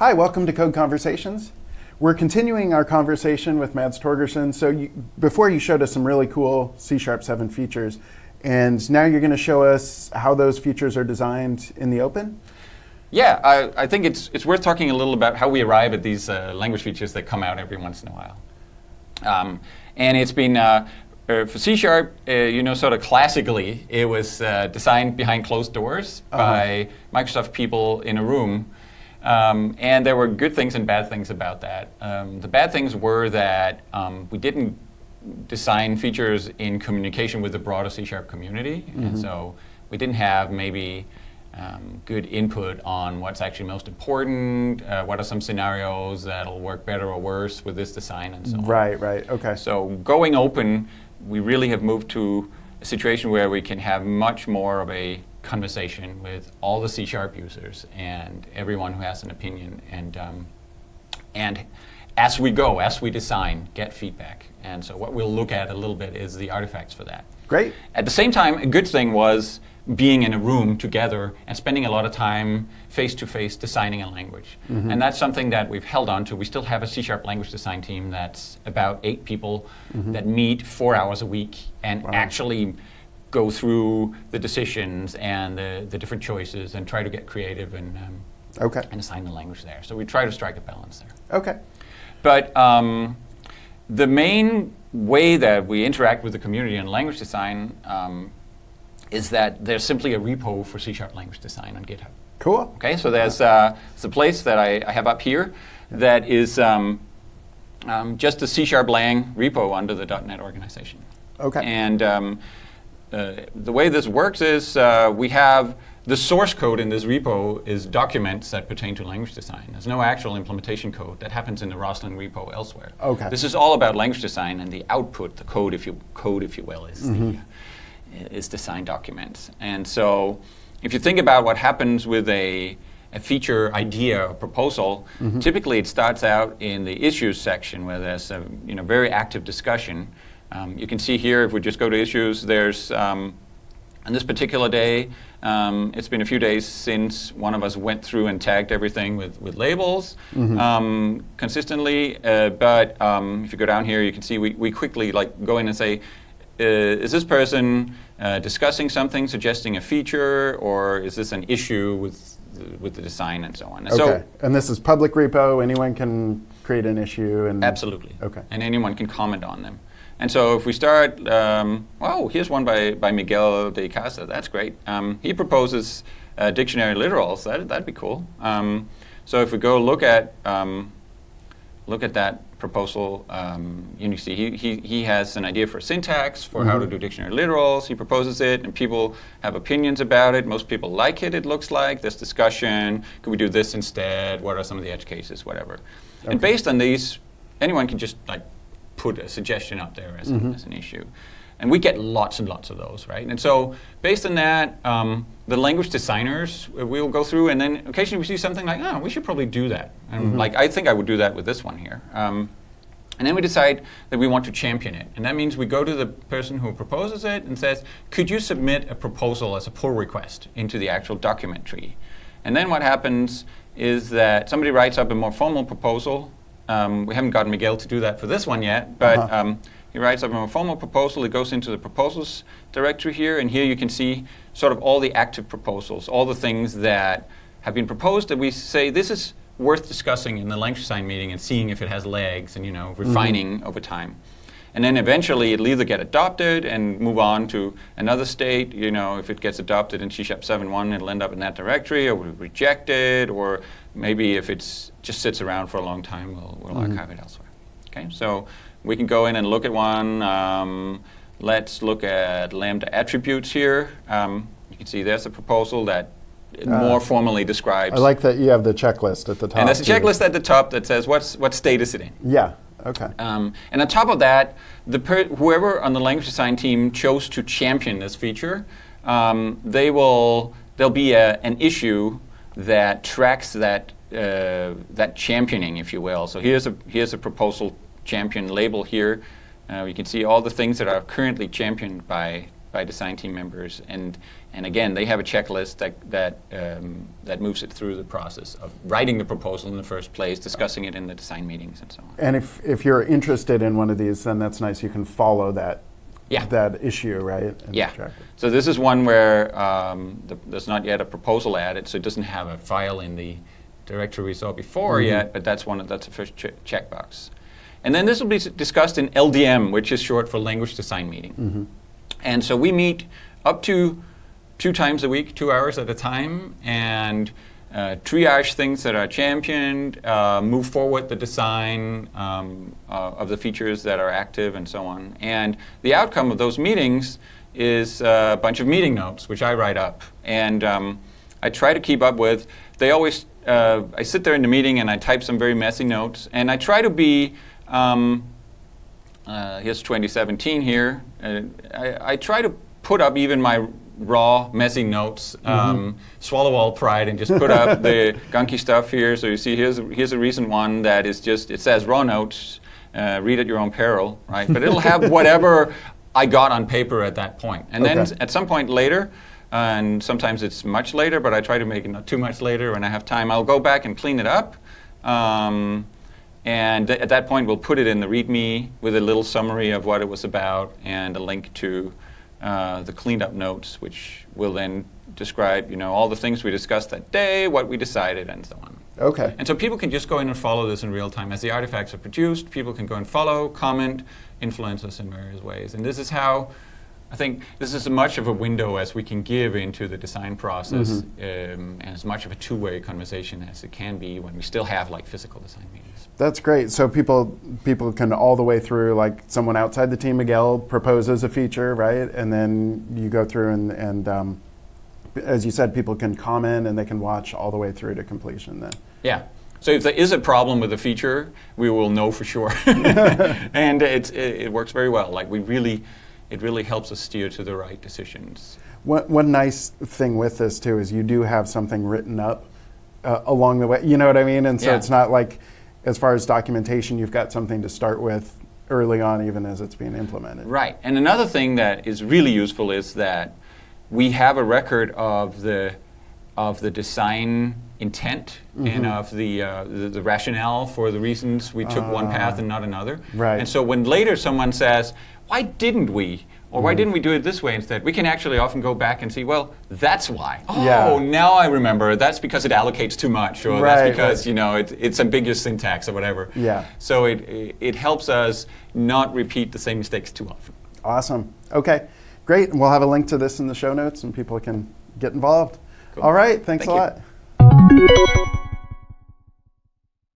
Hi, welcome to Code Conversations. We're continuing our conversation with Mads Torgersen. So you, before you showed us some really cool C Sharp 7 features, and now you're going to show us how those features are designed in the open? Yeah, I, I think it's, it's worth talking a little about how we arrive at these uh, language features that come out every once in a while. Um, and it's been, uh, uh, for C Sharp, uh, you know, sort of classically, it was uh, designed behind closed doors -huh. by Microsoft people in a room um, and there were good things and bad things about that. Um, the bad things were that um, we didn't design features in communication with the broader C Sharp community. Mm -hmm. And mm-hmm. so we didn't have maybe um, good input on what's actually most important, uh, what are some scenarios that'll work better or worse with this design and so on. Right, right, okay. So going open, we really have moved to a situation where we can have much more of a conversation with all the C sharp users and everyone who has an opinion. And, um, and as we go, as we design, get feedback. And so what we'll look at a little bit is the artifacts for that. Great. At the same time, a good thing was being in a room together and spending a lot of time face to face designing a language. Mm -hmm. And that's something that we've held on to. We still have a C sharp language design team that's about eight people mm -hmm. that meet four hours a week and wow. actually go through the decisions and the, the different choices and try to get creative and, um, okay. and assign the language there. So we try to strike a balance there. Okay. But um, the main way that we interact with the community in language design um, is that there's simply a repo for C-sharp language design on GitHub. Cool. Okay, so there's, uh, a place that I, I, have up here that is um, um, just a C-sharp lang repo under the .NET organization. Okay. And um, the way this works is uh, we have the source code in this repo is documents that pertain to language design. There's no actual implementation code that happens in the Roslyn repo elsewhere. Okay. This is all about language design, and the output, the code, if you code, if you will, is mm -hmm. the mm-hmm. is design documents. And so, if you think about what happens with a a feature idea or proposal, mm -hmm. typically it starts out in the issues section where there's a you know very active discussion um, you can see here, if we just go to issues, there's, um, on this particular day, um, it's been a few days since one of us went through and tagged everything with, with labels mm -hmm. consistently. Uh, but um, if you go down here, you can see we, we quickly like go in and say, uh, is this person uh, discussing something, suggesting a feature, or is this an issue with the, with the design and so on? Okay. So, and this is public repo. Anyone can create an issue and absolutely. Okay. And anyone can comment on them. And so if we start, um, oh, here's one by, by Miguel de Icaza. That's great. Um, he proposes uh, dictionary literals. That, that'd be cool. Um, so if we go look at, um, look at that proposal, um, you see he, he, he has an idea for syntax, for mm -hmm. how to mm-hmm. do dictionary literals. He proposes it, and people have opinions about it. Most people like it, it looks like. There's discussion. Could we do this instead? What are some of the edge cases? Whatever. Okay. And based on these, anyone can just like put a suggestion up there as, mm-hmm. as, an issue. And we get lots and lots of those, right? And so, based on that, um, the language designers uh, we'll go through, and then occasionally we see something like, "Oh, we should probably do that." And mm-hmm. like, I think I would do that with this one here. Um, and then we decide that we want to champion it. And that means we go to the person who proposes it and says, could you submit a proposal as a pull request into the actual document tree? And then what happens is that somebody writes up a more formal proposal um, we haven't gotten Miguel to do that for this one yet, but uh -huh. um, he writes up a formal proposal. It goes into the proposals directory here, and here you can see sort of all the active proposals, all the things that have been proposed that we say this is worth discussing in the language design meeting and seeing if it has legs and you know refining mm -hmm. over time. And then eventually it'll either get adopted and move on to another state. You know, if it gets adopted in C Sharp 7.1, it'll end up in that directory, or we reject it, or maybe if it just sits around for a long time, we'll, we'll mm -hmm. archive it elsewhere. Okay, so we can go in and look at one. Um, let's look at Lambda attributes here. Um, you can see there's a proposal that uh, more formally describes. I like that you have the checklist at the top. And there's a checklist at the top that says what's, what state is it in. Yeah, okay. Um, and on top of that, the whoever on the language design team chose to champion this feature, um, they will, there'll be a, an issue that tracks that uh, that championing, if you will. So here's a here's a proposal champion label here. Uh, you can see all the things that are currently championed by by design team members, and and again, they have a checklist that that um, that moves it through the process of writing the proposal in the first place, discussing it in the design meetings, and so on. And if, if you're interested in one of these, then that's nice. You can follow that Yeah. that issue, right? and Yeah. So this is one where um, the, there's not yet a proposal added, so it doesn't have a file in the directory we saw before yet, but that's one of, that's the first che- checkbox. And then this will be s- discussed in LDM, which is short for Language Design Meeting. And so we meet up to two times a week, two hours at a time, and uh, triage things that are championed, uh, move forward the design um, uh, of the features that are active, and so on. And the outcome of those meetings is a bunch of meeting notes, which I write up. And um, I try to keep up with. They always, uh, I sit there in the meeting and I type some very messy notes, and I try to be. Um, uh, here's 2017 here. I, I try to put up even my raw, messy notes, um, swallow all pride, and just put up the gunky stuff here. So you see, here's a, here's a recent one that is just it says raw notes. Uh, read at your own peril, right? But it'll have whatever I got on paper at that point. and then Okay. at some point later. And sometimes it's much later, but I try to make it not too much later when I have time. I'll go back and clean it up. Um, and th- at that point, we'll put it in the README with a little summary of what it was about and a link to uh, the cleaned up notes, which will then describe, you know, all the things we discussed that day, what we decided, and so on. Okay. And so people can just go in and follow this in real time. As the artifacts are produced, people can go and follow, comment, influence us in various ways. And this is how I think this is as much of a window as we can give into the design process, Mm-hmm. um, and as much of a two-way conversation as it can be when we still have like physical design meetings. That's great. So people people can all the way through like someone outside the team, Miguel proposes a feature, right? And then you go through and and um, as you said, people can comment and they can watch all the way through to completion. Then. Yeah. So if there is a problem with a feature, we will know for sure, and it's, it, it works very well. Like we really, it really helps us steer to the right decisions. One, one nice thing with this too is you do have something written up uh, along the way. You know what I mean? And so Yeah. it's not like, as far as documentation, you've got something to start with early on, even as it's being implemented. Right. And another thing that is really useful is that we have a record of the of the design intent Mm-hmm. and of the, uh, the the rationale for the reasons we took one path and not another. Ah. Right. And so when later someone says, "Why didn't we?" or Mm-hmm. "Why didn't we do it this way instead?" we can actually often go back and see, "Well, that's why." Oh, Yeah. now I remember. That's because it allocates too much, or Right, that's because right. you know it, it's ambiguous syntax or whatever. Yeah. So it, it it helps us not repeat the same mistakes too often. Awesome. Okay, great. And we'll have a link to this in the show notes and people can get involved. Cool. All right, thanks Thank a you. thank you